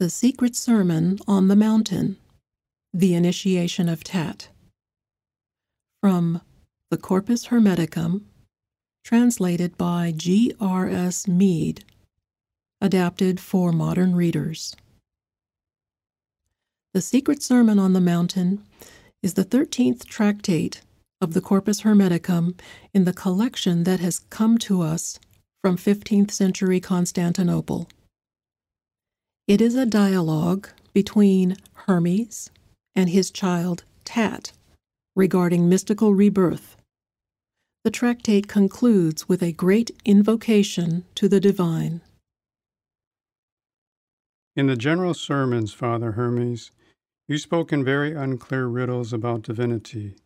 The Secret Sermon on the Mountain The Initiation of Tat. From the Corpus Hermeticum, translated by G. R. S. Mead, adapted for modern readers. The Secret Sermon on the Mountain is the 13th tractate of the Corpus Hermeticum in the collection that has come to us from 15th century Constantinople. It is a dialogue between Hermes and his child Tat regarding mystical rebirth. The tractate concludes with a great invocation to the divine. In the general sermons, Father Hermes, you spoke in very unclear riddles about divinity,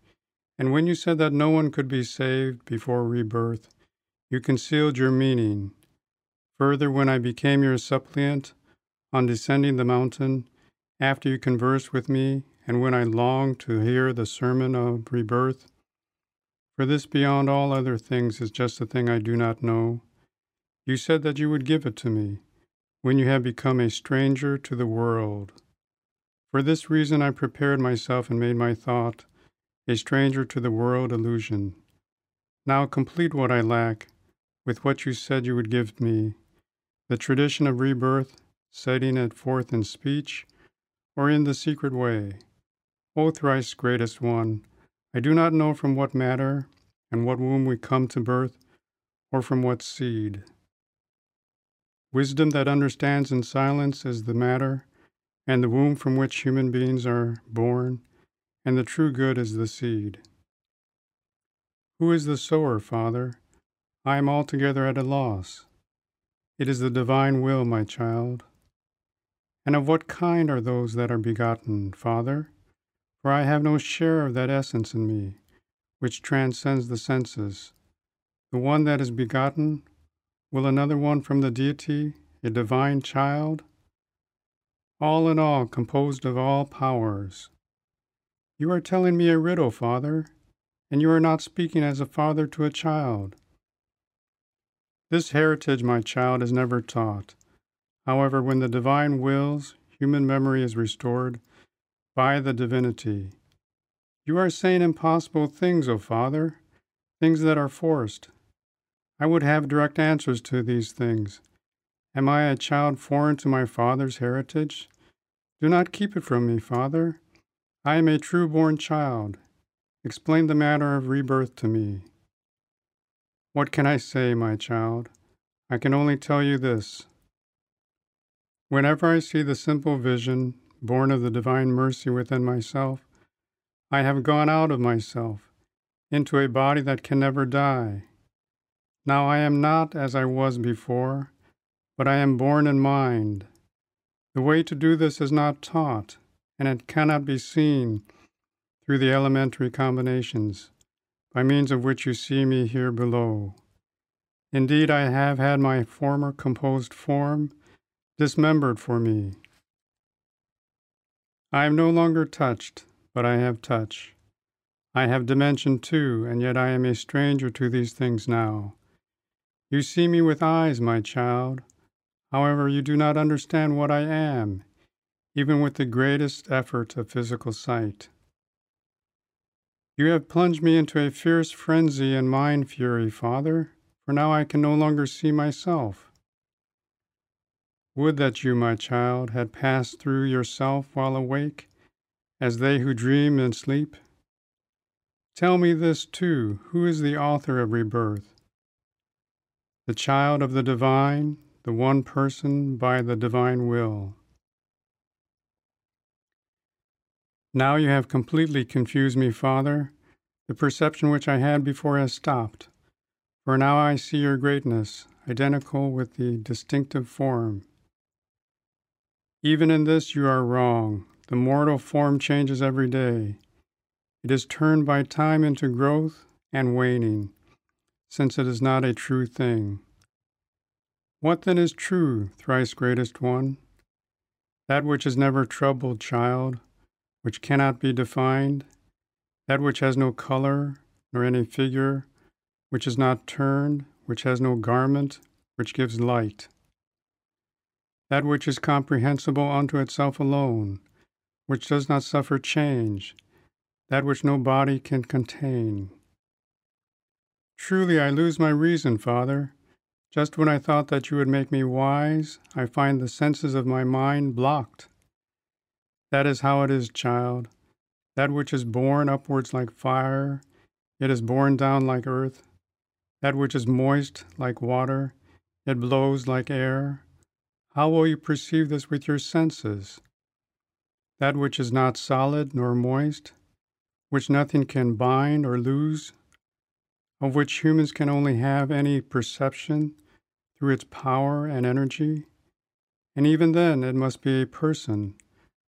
and when you said that no one could be saved before rebirth, you concealed your meaning. Further, when I became your suppliant, on descending the mountain, after you conversed with me, and when I longed to hear the sermon of rebirth. For this, beyond all other things, is just a thing I do not know. You said that you would give it to me when you have become a stranger to the world. For this reason, I prepared myself and made my thought a stranger to the world illusion. Now complete what I lack with what you said you would give me the tradition of rebirth setting it forth in speech or in the secret way. O thrice greatest one, I do not know from what matter and what womb we come to birth, or from what seed. Wisdom that understands in silence is the matter, and the womb from which human beings are born, and the true good is the seed. Who is the sower, Father? I am altogether at a loss. It is the divine will, my child. And of what kind are those that are begotten, Father? For I have no share of that essence in me, which transcends the senses. The one that is begotten, will another one from the deity, a divine child? All in all, composed of all powers. You are telling me a riddle, Father, and you are not speaking as a father to a child. This heritage, my child, is never taught. However, when the divine wills, human memory is restored by the divinity. You are saying impossible things, O Father, things that are forced. I would have direct answers to these things. Am I a child foreign to my father's heritage? Do not keep it from me, Father. I am a true born child. Explain the matter of rebirth to me. What can I say, my child? I can only tell you this Whenever I see the simple vision, born of the divine mercy within myself, I have gone out of myself into a body that can never die. Now I am not as I was before, but I am born in mind. The way to do this is not taught, and it cannot be seen through the elementary combinations, by means of which you see me here below. Indeed, I have had my former composed form dismembered for me. I am no longer touched, but I have touch. I have dimension too, and yet I am a stranger to these things now. You see me with eyes, my child. However, you do not understand what I am, even with the greatest effort of physical sight. You have plunged me into a fierce frenzy and mind fury, Father, for now I can no longer see myself. Would that you, my child, had passed through yourself while awake, as they who dream and sleep. Tell me this too who is the author of rebirth? The child of the divine, the one person by the divine will. Now you have completely confused me, Father. The perception which I had before has stopped. For now I see your greatness, identical with the distinctive form. Even in this you are wrong. The mortal form changes every day. It is turned by time into growth and waning, since it is not a true thing. What then is true, thrice greatest one? That which is never troubled, child, which cannot be defined, that which has no color nor any figure, which is not turned, which has no garment, which gives light that which is comprehensible unto itself alone, which does not suffer change, that which no body can contain. Truly, I lose my reason, Father. Just when I thought that you would make me wise, I find the senses of my mind blocked. That is how it is, child. That which is born upwards like fire, it is borne down like earth. That which is moist like water, it blows like air. How will you perceive this with your senses? That which is not solid nor moist, which nothing can bind or lose, of which humans can only have any perception through its power and energy, and even then it must be a person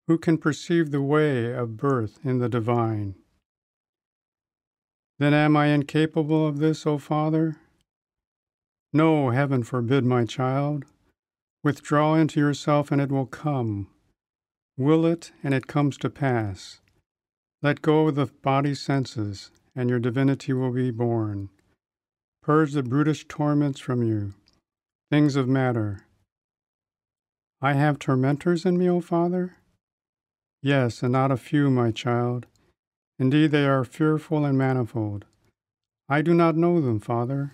who can perceive the way of birth in the divine. Then am I incapable of this, O Father? No, heaven forbid, my child. Withdraw into yourself, and it will come. Will it, and it comes to pass. Let go of the body senses, and your divinity will be born. Purge the brutish torments from you, things of matter. I have tormentors in me, O Father? Yes, and not a few, my child. Indeed, they are fearful and manifold. I do not know them, Father.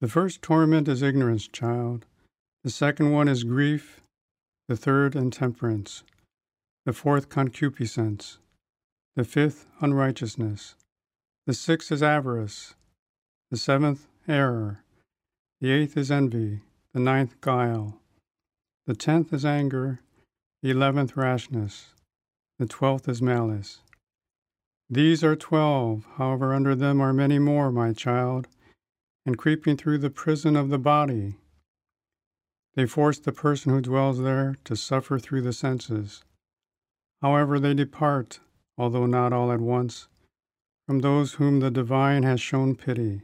The first torment is ignorance, child. The second one is grief. The third, intemperance. The fourth, concupiscence. The fifth, unrighteousness. The sixth is avarice. The seventh, error. The eighth is envy. The ninth, guile. The tenth is anger. The eleventh, rashness. The twelfth is malice. These are twelve, however, under them are many more, my child and creeping through the prison of the body. They force the person who dwells there to suffer through the senses. However, they depart, although not all at once, from those whom the divine has shown pity.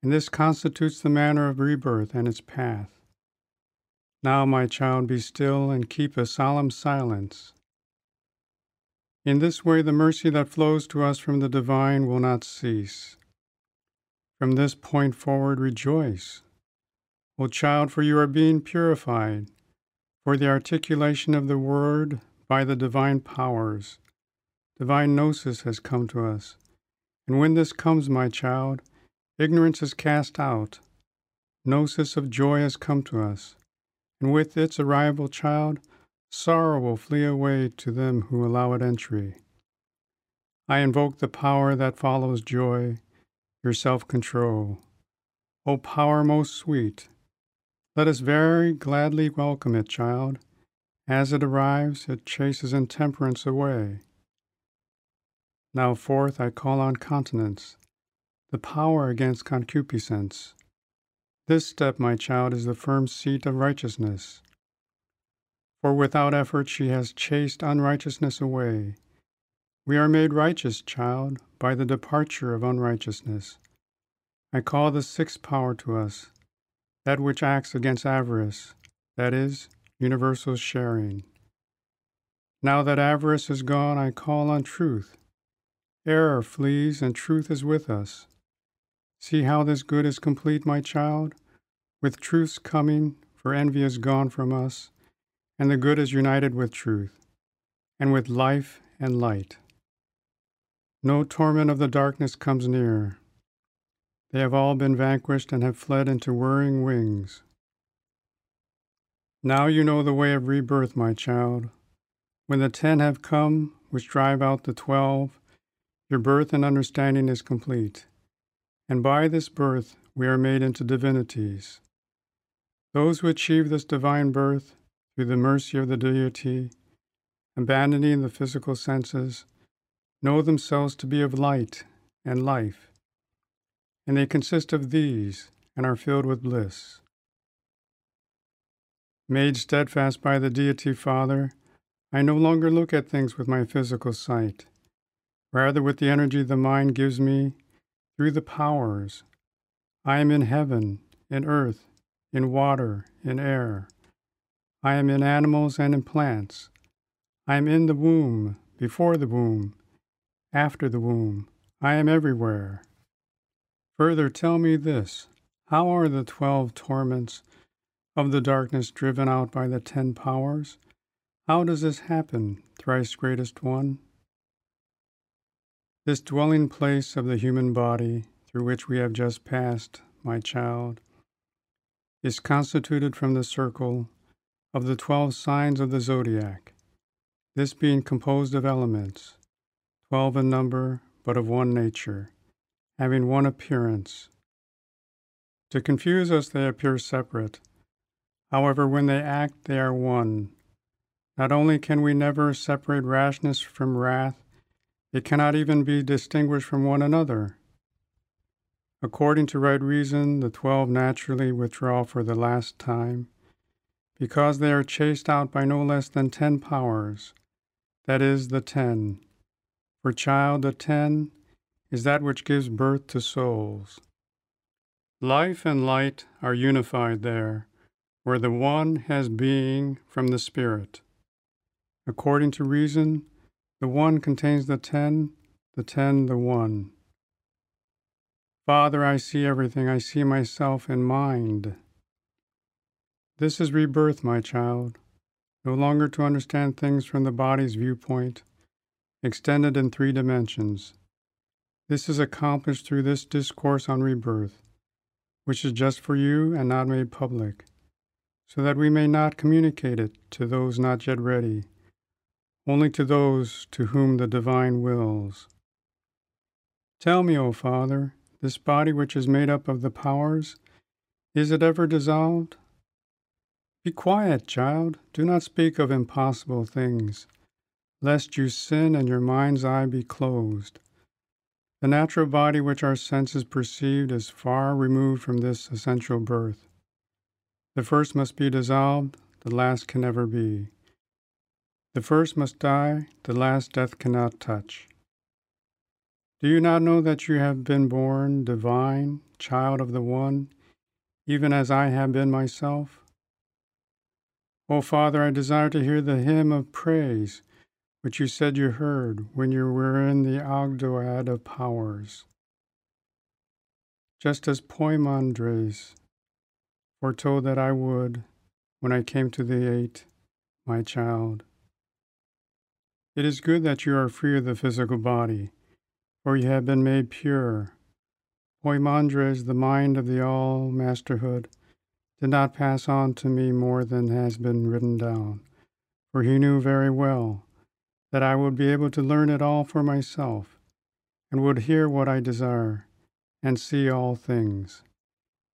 And this constitutes the manner of rebirth and its path. Now, my child, be still and keep a solemn silence. In this way, the mercy that flows to us from the divine will not cease. From this point forward, rejoice. O child, for you are being purified, for the articulation of the word by the divine powers. Divine gnosis has come to us. And when this comes, my child, ignorance is cast out. Gnosis of joy has come to us. And with its arrival, child, sorrow will flee away to them who allow it entry. I invoke the power that follows joy your self control. O power most sweet, let us very gladly welcome it, child. As it arrives, it chases intemperance away. Now forth I call on continence, the power against concupiscence. This step, my child, is the firm seat of righteousness. For without effort she has chased unrighteousness away. We are made righteous, child, by the departure of unrighteousness. I call the sixth power to us, that which acts against avarice, that is, universal sharing. Now that avarice is gone, I call on truth. Error flees, and truth is with us. See how this good is complete, my child? With truth's coming, for envy is gone from us, and the good is united with truth, and with life and light. No torment of the darkness comes near. They have all been vanquished and have fled into whirring wings. Now you know the way of rebirth, my child. When the ten have come, which drive out the twelve, your birth and understanding is complete. And by this birth we are made into divinities. Those who achieve this divine birth, through the mercy of the deity, abandoning the physical senses, know themselves to be of light and life, and they consist of these and are filled with bliss. Made steadfast by the Deity Father, I no longer look at things with my physical sight, rather with the energy the mind gives me through the powers. I am in heaven, in earth, in water, in air. I am in animals and in plants. I am in the womb, before the womb, after the womb. I am everywhere. Further, tell me this how are the twelve torments of the darkness driven out by the ten powers? How does this happen, thrice greatest one? This dwelling place of the human body through which we have just passed, my child, is constituted from the circle of the twelve signs of the zodiac, this being composed of elements, twelve in number, but of one nature, having one appearance. To confuse us, they appear separate. However, when they act, they are one. Not only can we never separate rashness from wrath, it cannot even be distinguished from one another. According to right reason, the twelve naturally withdraw for the last time, because they are chased out by no less than ten powers, that is, the ten. For child, the ten is that which gives birth to souls. Life and light are unified there, where the one has being from the Spirit. According to reason, the one contains the ten, the ten the one. Father, I see everything. I see myself in mind. This is rebirth, my child, no longer to understand things from the body's viewpoint, extended in three dimensions. This is accomplished through this discourse on rebirth, which is just for you and not made public, so that we may not communicate it to those not yet ready, only to those to whom the divine wills. Tell me, O Father, this body which is made up of the powers, is it ever dissolved? Be quiet, child. Do not speak of impossible things, lest you sin and your mind's eye be closed. The natural body which our senses perceived is far removed from this essential birth. The first must be dissolved, the last can never be. The first must die, the last death cannot touch. Do you not know that you have been born divine, child of the One, even as I have been myself? O Father, I desire to hear the hymn of praise which you said you heard when you were in the Ogdoad of powers. Just as Poimandres foretold that I would when I came to the eight, my child. It is good that you are free of the physical body for you have been made pure. Poimandres, the mind of the all masterhood, did not pass on to me more than has been written down, for he knew very well that I would be able to learn it all for myself, and would hear what I desire, and see all things.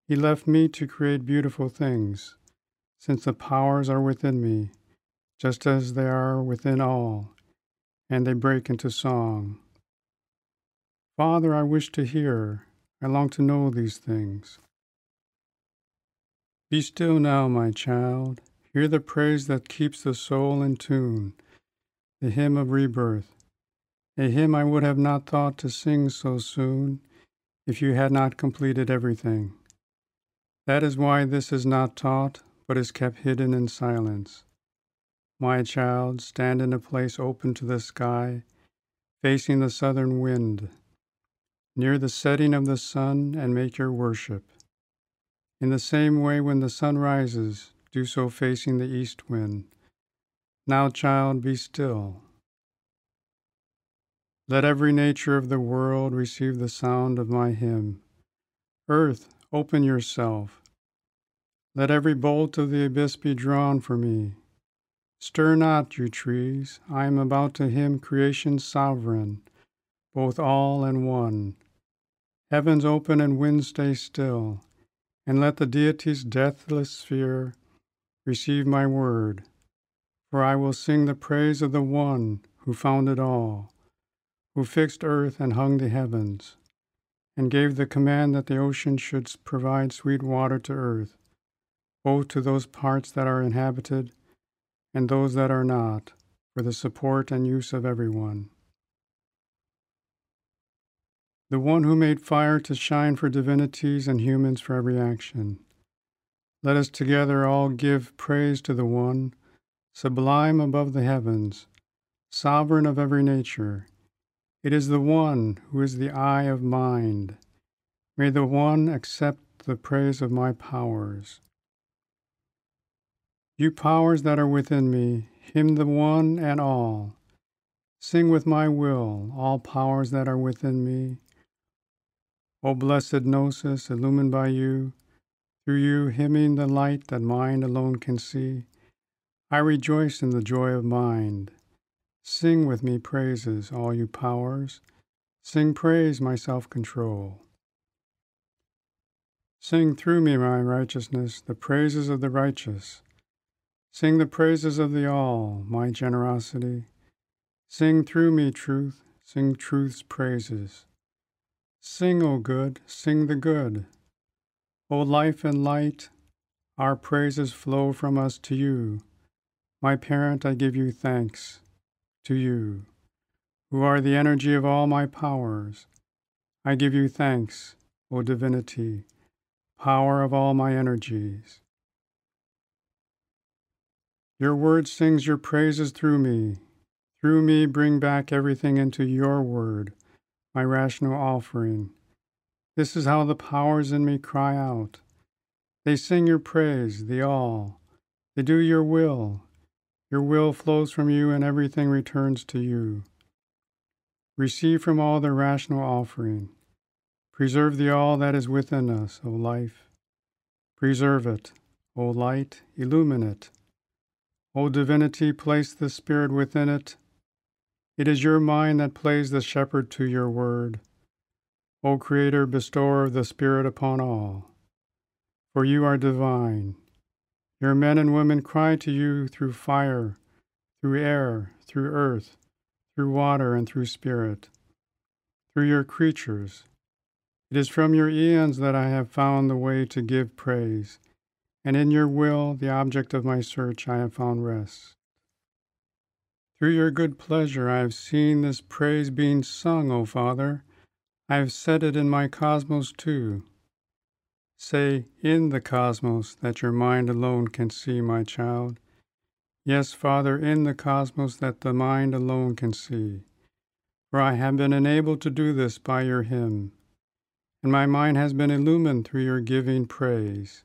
He left me to create beautiful things, since the powers are within me, just as they are within all, and they break into song. Father, I wish to hear. I long to know these things. Be still now, my child. Hear the praise that keeps the soul in tune, the hymn of rebirth, a hymn I would have not thought to sing so soon if you had not completed everything. That is why this is not taught, but is kept hidden in silence. My child, stand in a place open to the sky, facing the southern wind near the setting of the sun and make your worship. In the same way, when the sun rises, do so facing the east wind. Now, child, be still. Let every nature of the world receive the sound of my hymn. Earth, open yourself. Let every bolt of the abyss be drawn for me. Stir not, you trees, I am about to hymn creation's sovereign, both all and one. Heavens open and winds stay still, and let the deity's deathless sphere receive my word. For I will sing the praise of the one who founded all, who fixed earth and hung the heavens, and gave the command that the ocean should provide sweet water to earth, both to those parts that are inhabited and those that are not, for the support and use of everyone the one who made fire to shine for divinities and humans for every action. Let us together all give praise to the one, sublime above the heavens, sovereign of every nature. It is the one who is the eye of mind. May the one accept the praise of my powers. You powers that are within me, hymn the one and all. Sing with my will, all powers that are within me. O blessed Gnosis, illumined by you, through you hymning the light that mind alone can see, I rejoice in the joy of mind. Sing with me praises, all you powers. Sing praise, my self control. Sing through me, my righteousness, the praises of the righteous. Sing the praises of the all, my generosity. Sing through me truth, sing truth's praises. Sing, O good, sing the good. O life and light, our praises flow from us to you. My parent, I give you thanks, to you, who are the energy of all my powers. I give you thanks, O divinity, power of all my energies. Your word sings your praises through me. Through me, bring back everything into your word, my rational offering. This is how the powers in me cry out. They sing your praise, the all. They do your will. Your will flows from you, and everything returns to you. Receive from all the rational offering. Preserve the all that is within us, O life. Preserve it, O light, illumine it. O divinity, place the Spirit within it. It is your mind that plays the shepherd to your word. O Creator, bestower of the Spirit upon all. For you are divine. Your men and women cry to you through fire, through air, through earth, through water, and through spirit, through your creatures. It is from your eons that I have found the way to give praise and in your will, the object of my search, I have found rest. Through your good pleasure, I have seen this praise being sung, O Father. I have said it in my cosmos too. Say, in the cosmos, that your mind alone can see, my child. Yes, Father, in the cosmos that the mind alone can see. For I have been enabled to do this by your hymn, and my mind has been illumined through your giving praise.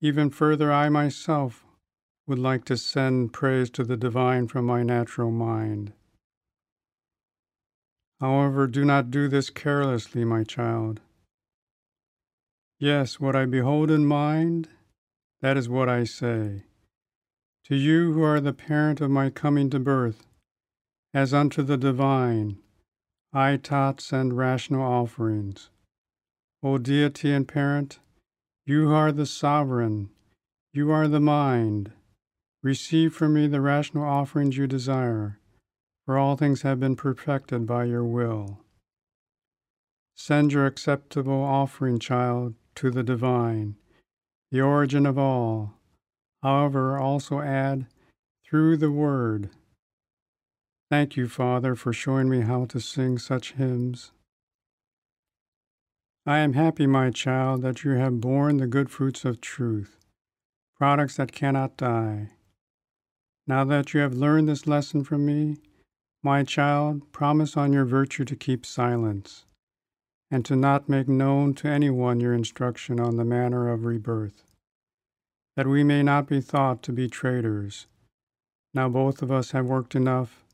Even further, I myself would like to send praise to the divine from my natural mind. However, do not do this carelessly, my child. Yes, what I behold in mind, that is what I say. To you who are the parent of my coming to birth, as unto the divine, I Tat send rational offerings. O deity and parent, you are the sovereign. You are the mind. Receive from me the rational offerings you desire, for all things have been perfected by your will. Send your acceptable offering, child, to the divine, the origin of all. However, also add, through the word. Thank you, Father, for showing me how to sing such hymns. I am happy, my child, that you have borne the good fruits of truth, products that cannot die. Now that you have learned this lesson from me, my child, promise on your virtue to keep silence, and to not make known to anyone your instruction on the manner of rebirth, that we may not be thought to be traitors. Now both of us have worked enough,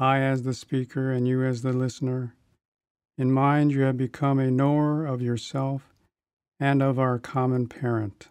I as the speaker and you as the listener in mind, you have become a knower of yourself and of our common parent.